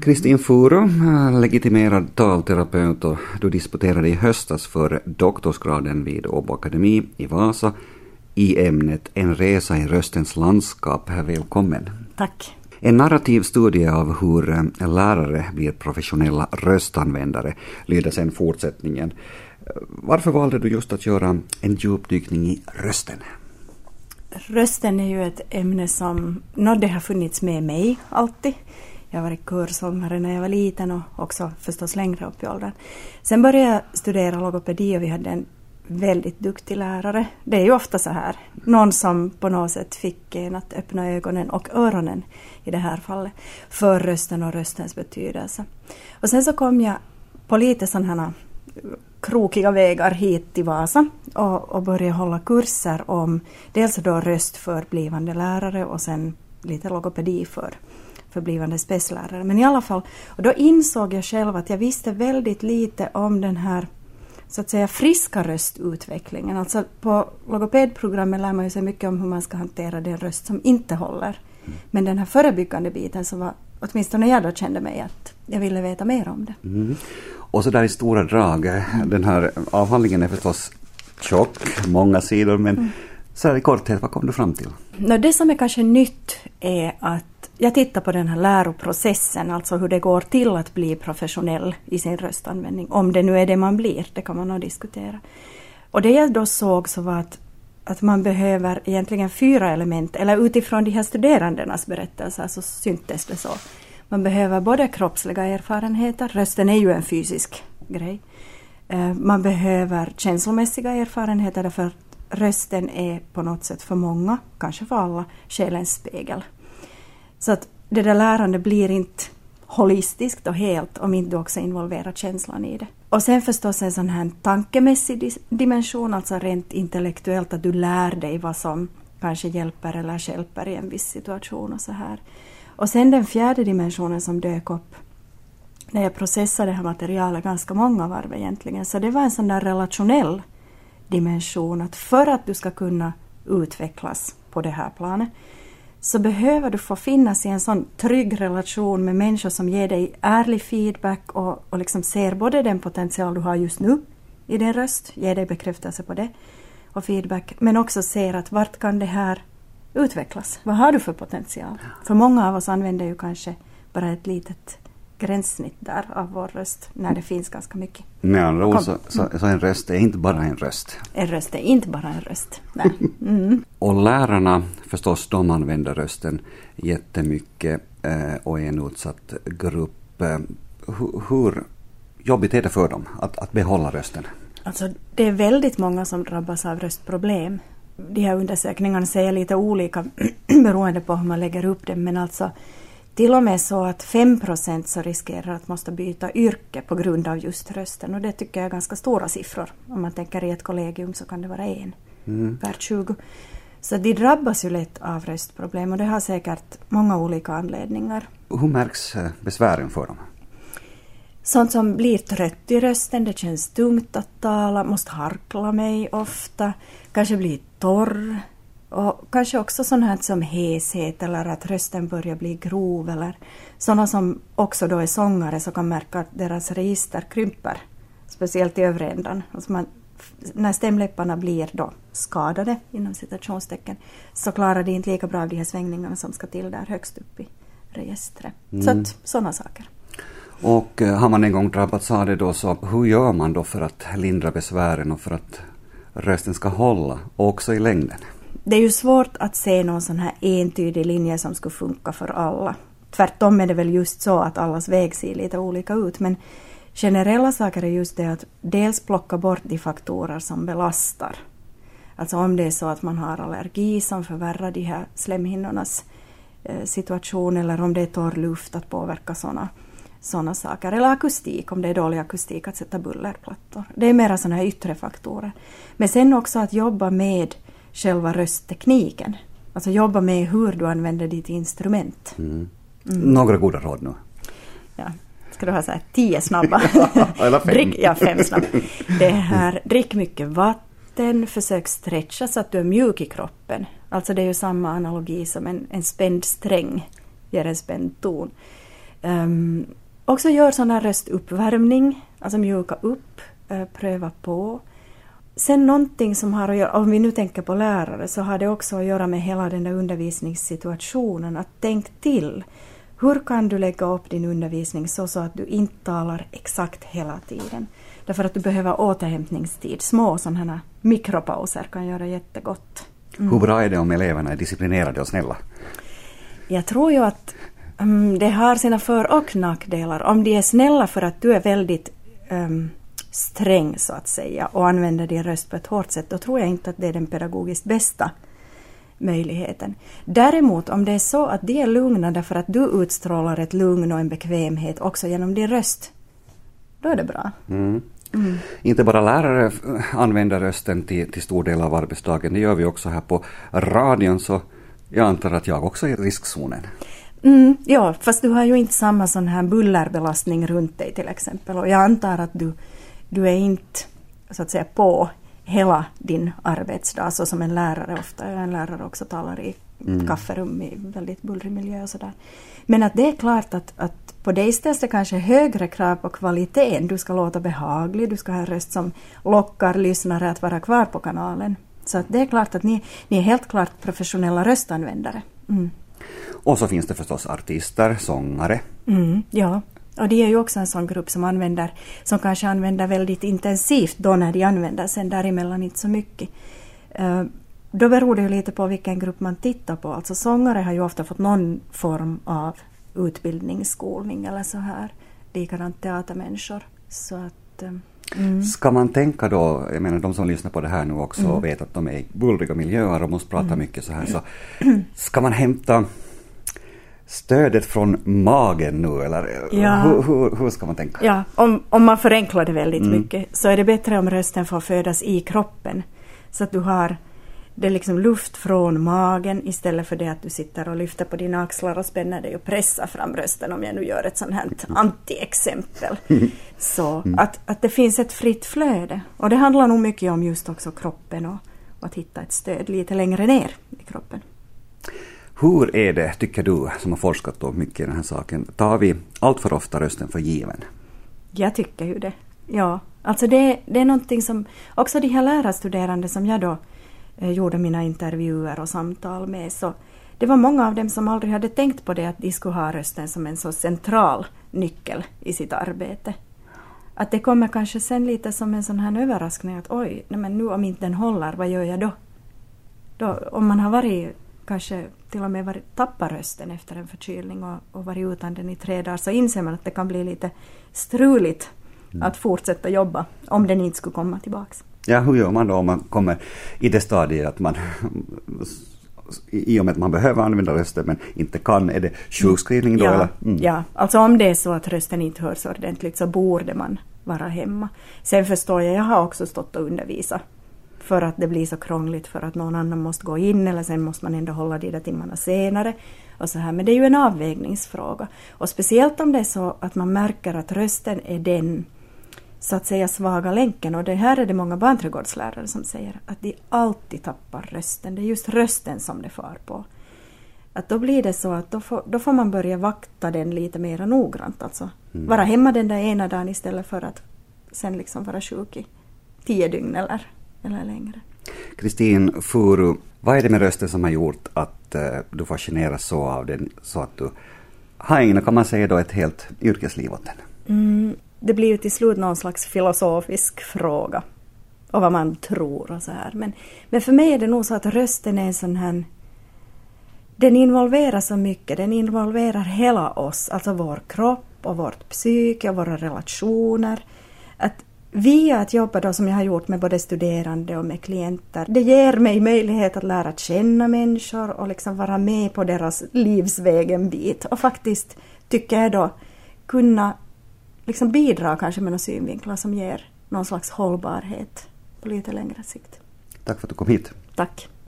Kristin Furo, legitimerad talterapeut och du disputerade i höstas för doktorsgraden vid Åbo Akademi i Vasa i ämnet En resa i röstens landskap. Välkommen. Tack. En narrativ studie av hur eh, lärare blir professionella röstanvändare lyder sen fortsättningen. Varför valde du just att göra en djupdykning i rösten? Rösten är ju ett ämne som, no, det har funnits med mig alltid. Jag har varit körsångare när jag var liten och också förstås längre upp i åldern. Sen började jag studera logopedi och vi hade en väldigt duktig lärare. Det är ju ofta så här. Någon som på något sätt fick en att öppna ögonen och öronen i det här fallet för rösten och röstens betydelse. Och sen så kom jag på lite sådana krokiga vägar hit till Vasa och, och började hålla kurser om dels då röst för blivande lärare och sen lite logopedi för, för blivande spetslärare. Men i alla fall, och då insåg jag själv att jag visste väldigt lite om den här så att säga friska röstutvecklingen. Alltså på logopedprogrammet lär man sig mycket om hur man ska hantera den röst som inte håller. Men den här förebyggande biten så var åtminstone jag då kände mig att jag ville veta mer om det. Mm. Och så där i stora drag, den här avhandlingen är förstås tjock, många sidor, men mm så här i korthet, vad kom du fram till? No, det som är kanske nytt är att jag tittar på den här läroprocessen, alltså hur det går till att bli professionell i sin röstanvändning. Om det nu är det man blir, det kan man nog diskutera. Och det jag då såg så var att, att man behöver egentligen fyra element, eller utifrån de här studerandenas berättelser så syntes det så. Man behöver både kroppsliga erfarenheter, rösten är ju en fysisk grej. Eh, man behöver känslomässiga erfarenheter därför rösten är på något sätt för många, kanske för alla, själens spegel. Så att det där lärandet blir inte holistiskt och helt om inte du också involverar känslan i det. Och sen förstås en sån här tankemässig dimension, alltså rent intellektuellt att du lär dig vad som kanske hjälper eller hjälper i en viss situation och så här. Och sen den fjärde dimensionen som dök upp när jag processade det här materialet ganska många varv egentligen, så det var en sån där relationell dimension att för att du ska kunna utvecklas på det här planet så behöver du få finnas i en sån trygg relation med människor som ger dig ärlig feedback och, och liksom ser både den potential du har just nu i din röst, ger dig bekräftelse på det och feedback, men också ser att vart kan det här utvecklas? Vad har du för potential? För många av oss använder ju kanske bara ett litet gränssnitt där av vår röst när det finns ganska mycket. Med andra ord så, så, så, en röst är inte bara en röst. En röst är inte bara en röst. Nej. Mm. och lärarna förstås, de använder rösten jättemycket eh, och är en utsatt grupp. Eh, hur, hur jobbigt är det för dem att, att behålla rösten? Alltså, det är väldigt många som drabbas av röstproblem. De här undersökningarna säger lite olika beroende på hur man lägger upp det, men alltså till och med så att 5 procent så riskerar att måste byta yrke på grund av just rösten och det tycker jag är ganska stora siffror. Om man tänker i ett kollegium så kan det vara en mm. per 20. Så de drabbas ju lätt av röstproblem och det har säkert många olika anledningar. Hur märks eh, besvären för dem? Sånt som blir trött i rösten, det känns tungt att tala, måste harkla mig ofta, kanske blir torr, och kanske också sånt här som heshet eller att rösten börjar bli grov eller sådana som också då är sångare så kan märka att deras register krymper. Speciellt i övre ändan. Alltså man, när stämläpparna blir då skadade inom citationstecken så klarar de inte lika bra av de här svängningarna som ska till där högst upp i registret. Mm. Så att sådana saker. Och eh, har man en gång drabbats av det då så hur gör man då för att lindra besvären och för att rösten ska hålla också i längden? Det är ju svårt att se någon sån här entydig linje som skulle funka för alla. Tvärtom är det väl just så att allas väg ser lite olika ut, men generella saker är just det att dels plocka bort de faktorer som belastar. Alltså om det är så att man har allergi som förvärrar de här slemhinnornas eh, situation eller om det är torr luft att påverka sådana såna saker. Eller akustik, om det är dålig akustik att sätta bullerplattor. Det är mera sådana här yttre faktorer. Men sen också att jobba med själva rösttekniken. Alltså jobba med hur du använder ditt instrument. Mm. Mm. Några goda råd nu. Ja. Ska du ha så här tio snabba? Eller fem. drick, ja, fem snabba. Det här, drick mycket vatten, försök stretcha så att du är mjuk i kroppen. Alltså det är ju samma analogi som en, en spänd sträng ger en spänd ton. Um, också gör här röstuppvärmning, alltså mjuka upp, uh, pröva på. Sen någonting som har att göra, om vi nu tänker på lärare, så har det också att göra med hela den där undervisningssituationen. Att tänk till. Hur kan du lägga upp din undervisning så, så att du inte talar exakt hela tiden? Därför att du behöver återhämtningstid. Små sådana här mikropauser kan göra jättegott. Mm. Hur bra är det om eleverna är disciplinerade och snälla? Jag tror ju att um, det har sina för och nackdelar. Om de är snälla för att du är väldigt um, sträng så att säga och använder din röst på ett hårt sätt, då tror jag inte att det är den pedagogiskt bästa möjligheten. Däremot om det är så att de är lugna därför att du utstrålar ett lugn och en bekvämhet också genom din röst, då är det bra. Mm. Mm. Inte bara lärare använder rösten till, till stor del av arbetsdagen, det gör vi också här på radion, så jag antar att jag också är i riskzonen. Mm, ja, fast du har ju inte samma sån här bullerbelastning runt dig till exempel. Och jag antar att du, du är inte så att säga på hela din arbetsdag så som en lärare ofta är. En lärare också talar i mm. kafferum i väldigt bullrig miljö och sådär. Men att det är klart att, att på dig ställs det kanske högre krav på kvaliteten. Du ska låta behaglig, du ska ha en röst som lockar lyssnare att vara kvar på kanalen. Så att det är klart att ni, ni är helt klart professionella röstanvändare. Mm. Och så finns det förstås artister, sångare. Mm, ja, och det är ju också en sån grupp som använder, som kanske använder väldigt intensivt då när de använder, sen däremellan inte så mycket. Uh, då beror det ju lite på vilken grupp man tittar på. Alltså sångare har ju ofta fått någon form av utbildning, skolning eller så här. Likadant teatermänniskor. Så att, uh, Mm. Ska man tänka då, jag menar de som lyssnar på det här nu också mm. och vet att de är i bullriga miljöer och måste prata mm. mycket så här, så ska man hämta stödet från magen nu eller ja. hur, hur, hur, ska man tänka? Ja, om, om man förenklar det väldigt mm. mycket så är det bättre om rösten får födas i kroppen. Så att du har det är liksom luft från magen istället för det att du sitter och lyfter på dina axlar och spänner dig och pressar fram rösten om jag nu gör ett sånt här anti-exempel. Så mm. att, att det finns ett fritt flöde. Och det handlar nog mycket om just också kroppen och, och att hitta ett stöd lite längre ner i kroppen. Hur är det, tycker du, som har forskat då mycket i den här saken, tar vi allt för ofta rösten för given? Jag tycker ju det. Ja, alltså det, det är någonting som också de här lärarstuderande som jag då eh, gjorde mina intervjuer och samtal med, så det var många av dem som aldrig hade tänkt på det att de skulle ha rösten som en så central nyckel i sitt arbete. Att det kommer kanske sen lite som en sån här överraskning att oj, nej men nu om inte den håller, vad gör jag då? då om man har varit kanske till och med varit, tappat rösten efter en förkylning och, och varit utan den i tre dagar så inser man att det kan bli lite struligt mm. att fortsätta jobba om den inte skulle komma tillbaks. Ja, hur gör man då om man kommer i det stadiet att man i och med att man behöver använda rösten men inte kan, är det sjukskrivning då? Ja, eller? Mm. ja, alltså om det är så att rösten inte hörs ordentligt så borde man vara hemma. Sen förstår jag, jag har också stått och undervisat för att det blir så krångligt för att någon annan måste gå in eller sen måste man ändå hålla de där timmarna senare. Och så här. Men det är ju en avvägningsfråga. Och speciellt om det är så att man märker att rösten är den så att säga svaga länken. Och det här är det många barnträdgårdslärare som säger att de alltid tappar rösten. Det är just rösten som det far på. Att då blir det så att då får, då får man börja vakta den lite mer noggrant. Alltså mm. vara hemma den där ena dagen istället för att sen liksom vara sjuk i tio dygn eller eller längre. Kristin Furu, vad är det med rösten som har gjort att uh, du fascineras så av den så att du har ägnat, kan man säga då, ett helt yrkesliv åt den? Mm, det blir ju till slut någon slags filosofisk fråga och vad man tror och så här. Men, men för mig är det nog så att rösten är en sån här den involverar så mycket, den involverar hela oss, alltså vår kropp och vårt psyke och våra relationer. Att via att jobba då som jag har gjort med både studerande och med klienter, det ger mig möjlighet att lära känna människor och liksom vara med på deras livsväg en bit och faktiskt, tycker jag då, kunna liksom bidra kanske med några synvinklar som ger någon slags hållbarhet på lite längre sikt. Tack för att du kom hit. Tack.